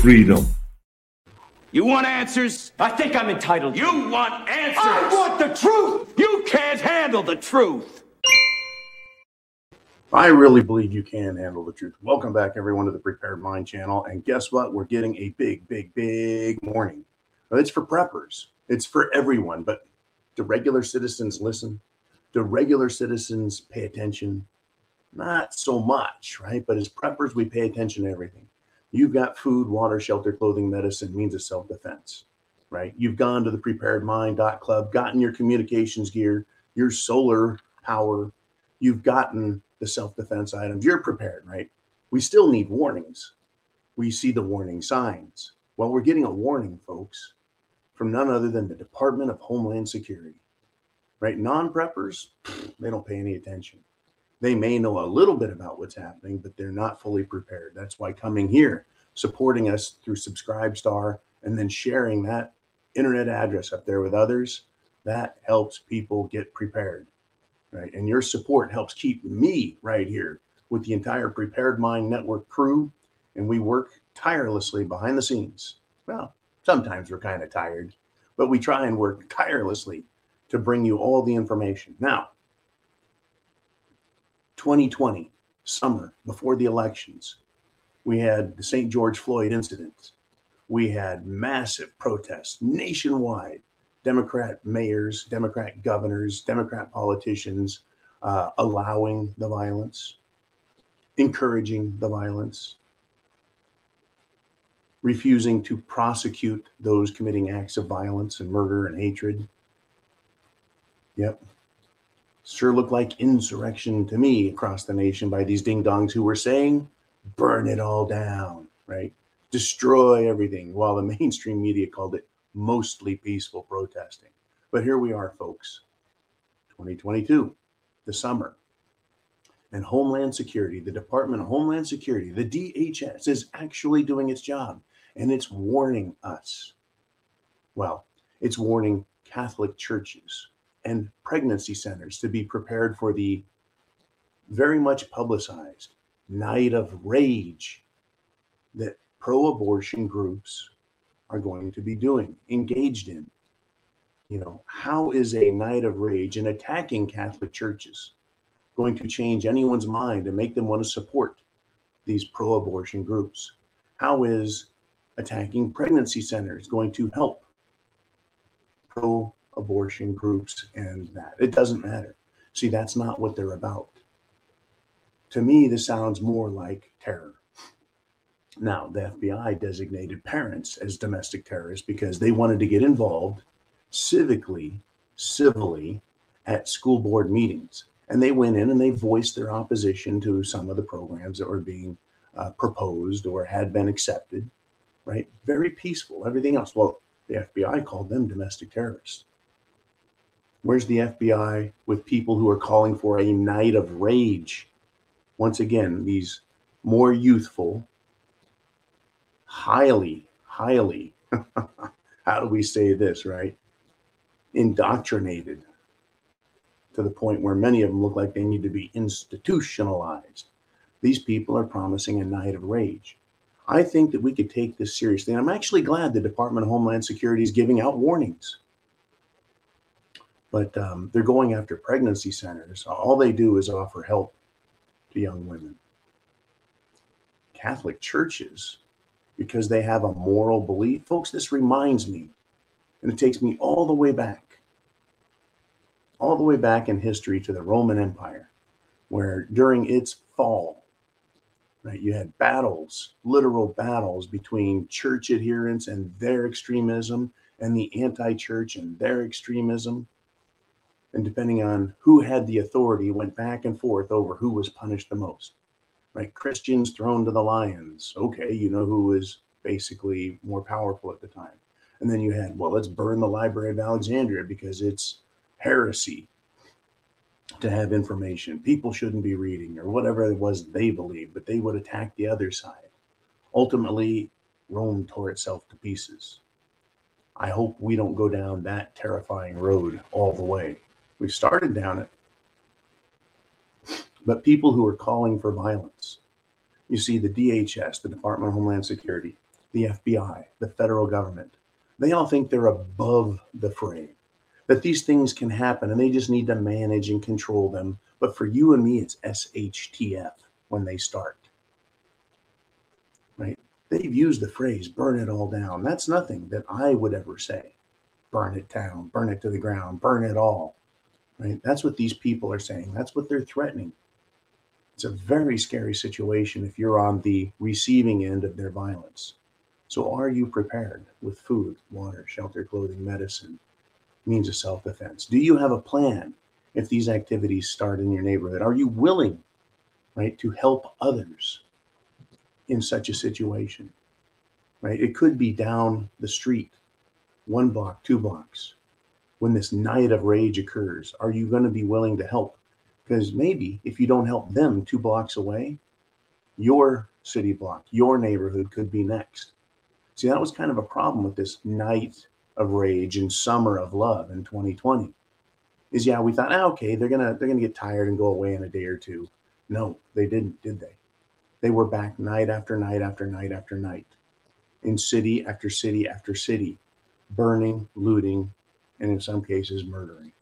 through your freedom. You want answers? I think I'm entitled. You want answers? I want the truth! You can't handle the truth! I really believe you can handle the truth. Welcome back, everyone, to the Prepared Mind channel. And guess what? We're getting a big, big, big warning. It's for preppers, it's for everyone. But do regular citizens listen? Do regular citizens pay attention? Not so much, right? But as preppers, we pay attention to everything. You've got food, water, shelter, clothing, medicine, means of self defense, right? You've gone to the preparedmind.club, gotten your communications gear, your solar power, you've gotten the self defense items. You're prepared, right? We still need warnings. We see the warning signs. Well, we're getting a warning, folks, from none other than the Department of Homeland Security, right? Non preppers, they don't pay any attention. They may know a little bit about what's happening, but they're not fully prepared. That's why coming here, supporting us through Subscribestar, and then sharing that internet address up there with others, that helps people get prepared right? And your support helps keep me right here with the entire Prepared Mind Network crew. And we work tirelessly behind the scenes. Well, sometimes we're kind of tired, but we try and work tirelessly to bring you all the information. Now, 2020, summer, before the elections, we had the St. George Floyd incident. We had massive protests nationwide Democrat mayors, Democrat governors, Democrat politicians uh, allowing the violence, encouraging the violence, refusing to prosecute those committing acts of violence and murder and hatred. Yep. Sure looked like insurrection to me across the nation by these ding dongs who were saying, burn it all down, right? Destroy everything, while the mainstream media called it mostly peaceful protesting. But here we are, folks. 2022, the summer. And Homeland Security, the Department of Homeland Security, the DHS, is actually doing its job and it's warning us. Well, it's warning Catholic churches and pregnancy centers to be prepared for the very much publicized night of rage that pro abortion groups are going to be doing, engaged in. You know, how is a night of rage and attacking Catholic churches going to change anyone's mind and make them want to support these pro abortion groups? How is attacking pregnancy centers going to help pro abortion groups and that? It doesn't matter. See, that's not what they're about. To me, this sounds more like terror. Now, the FBI designated parents as domestic terrorists because they wanted to get involved civically, civilly at school board meetings. And they went in and they voiced their opposition to some of the programs that were being uh, proposed or had been accepted, right? Very peaceful, everything else. Well, the FBI called them domestic terrorists. Where's the FBI with people who are calling for a night of rage? Once again, these more youthful, highly, highly, how do we say this, right? Indoctrinated to the point where many of them look like they need to be institutionalized. These people are promising a night of rage. I think that we could take this seriously. And I'm actually glad the Department of Homeland Security is giving out warnings. But um, they're going after pregnancy centers. All they do is offer help to young women. Catholic churches because they have a moral belief. Folks, this reminds me, and it takes me all the way back, all the way back in history to the Roman Empire, where during its fall, right, you had battles, literal battles between church adherents and their extremism and the anti church and their extremism. And depending on who had the authority, went back and forth over who was punished the most right? Christians thrown to the lions. Okay, you know who was basically more powerful at the time. And then you had, well, let's burn the Library of Alexandria because it's heresy to have information. People shouldn't be reading or whatever it was they believed, but they would attack the other side. Ultimately, Rome tore itself to pieces. I hope we don't go down that terrifying road all the way. We started down it, but people who are calling for violence, You see, the DHS, the Department of Homeland Security, the FBI, the federal government, they all think they're above the fray, that these things can happen and they just need to manage and control them. But for you and me, it's SHTF when they start. Right? They've used the phrase burn it all down. That's nothing that I would ever say. Burn it down, burn it to the ground, burn it all. Right? That's what these people are saying. That's what they're threatening. It's a very scary situation if you're on the receiving end of their violence. So, are you prepared with food, water, shelter, clothing, medicine, means of self defense? Do you have a plan if these activities start in your neighborhood? Are you willing, right, to help others in such a situation? Right? It could be down the street, one block, two blocks. When this night of rage occurs, are you going to be willing to help? Because maybe if you don't help them two blocks away, your city block, your neighborhood could be next. See, that was kind of a problem with this night of rage and summer of love in 2020. Is yeah, we thought, ah, okay, they're gonna they're gonna get tired and go away in a day or two. No, they didn't, did they? They were back night after night after night after night, in city after city after city, burning, looting, and in some cases murdering.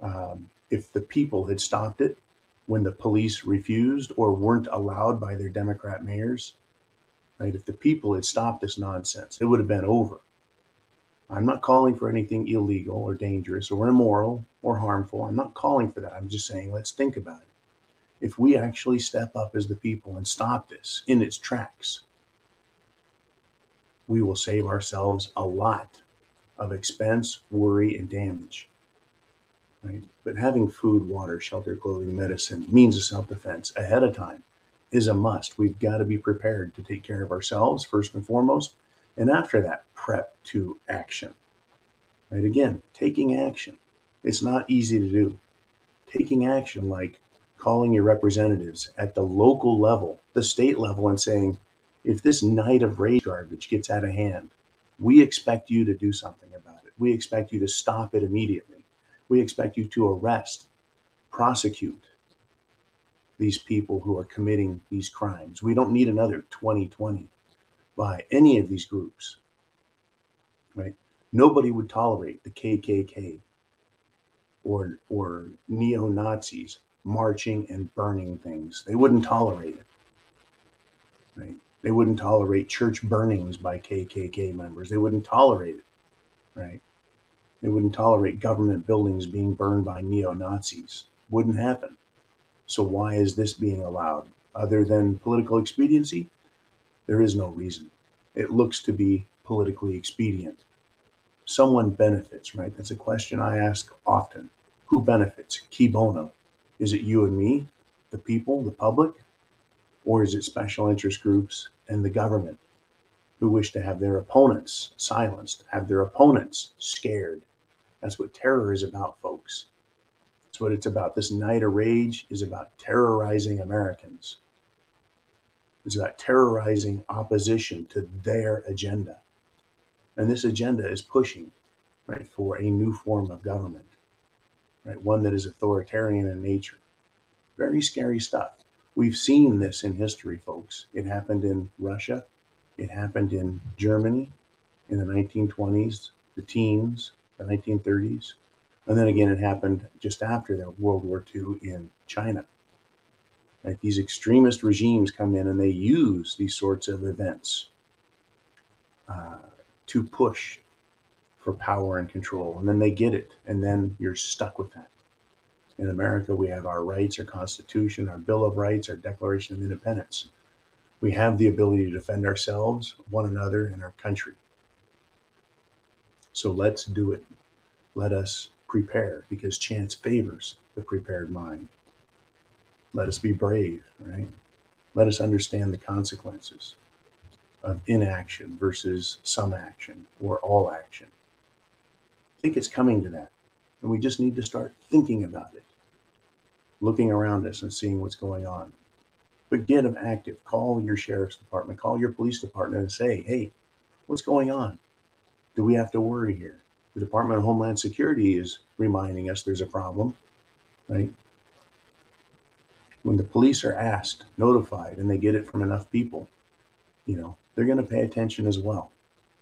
Um, if the people had stopped it when the police refused or weren't allowed by their Democrat mayors, right? If the people had stopped this nonsense, it would have been over. I'm not calling for anything illegal or dangerous or immoral or harmful. I'm not calling for that. I'm just saying, let's think about it. If we actually step up as the people and stop this in its tracks, we will save ourselves a lot of expense, worry, and damage. Right? But having food, water, shelter, clothing, medicine, means of self defense ahead of time is a must. We've got to be prepared to take care of ourselves first and foremost. And after that, prep to action. Right? Again, taking action. It's not easy to do. Taking action, like calling your representatives at the local level, the state level, and saying, if this night of rage garbage gets out of hand, we expect you to do something about it. We expect you to stop it immediately. We expect you to arrest, prosecute, these people who are committing these crimes. We don't need another 2020 by any of these groups. Right? Nobody would tolerate the KKK or or neo-Nazis marching and burning things. They wouldn't tolerate it. Right? They wouldn't tolerate church burnings by KKK members. They wouldn't tolerate it. Right? They wouldn't tolerate government buildings being burned by neo-Nazis. Wouldn't happen. So why is this being allowed? Other than political expediency, there is no reason. It looks to be politically expedient. Someone benefits, right? That's a question I ask often. Who benefits? cui bono. Is it you and me, the people, the public? Or is it special interest groups and the government who wish to have their opponents silenced, have their opponents scared? That's what terror is about, folks. That's what it's about. This night of rage is about terrorizing Americans. It's about terrorizing opposition to their agenda. And this agenda is pushing, right, for a new form of government, right? One that is authoritarian in nature. Very scary stuff. We've seen this in history, folks. It happened in Russia. It happened in Germany in the 1920s, the teens, the 1930s. And then again, it happened just after the World War II in China. Right? These extremist regimes come in and they use these sorts of events uh, to push for power and control. And then they get it. And then you're stuck with that. In America, we have our rights, our Constitution, our Bill of Rights, our Declaration of Independence. We have the ability to defend ourselves, one another, and our country. So let's do it. Let us prepare because chance favors the prepared mind. Let us be brave, right? Let us understand the consequences of inaction versus some action or all action. I think it's coming to that. And we just need to start thinking about it, looking around us and seeing what's going on. But get them active. Call your sheriff's department, call your police department and say, hey, what's going on? Do we have to worry here? The Department of Homeland Security is reminding us there's a problem, right? when the police are asked, notified, and they get it from enough people, you know, they're going to pay attention as well.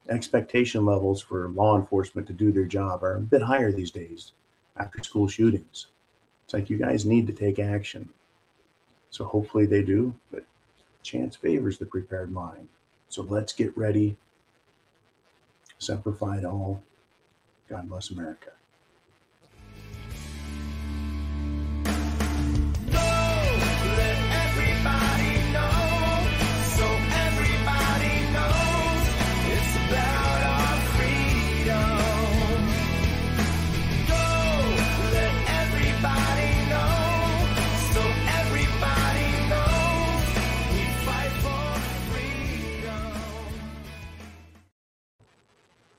Expectation levels for law enforcement to do their job are a bit higher these days after school shootings. It's like you guys need to take action. So hopefully they do, but chance favors the prepared mind. So let's get ready. Semper Fi all. God bless America.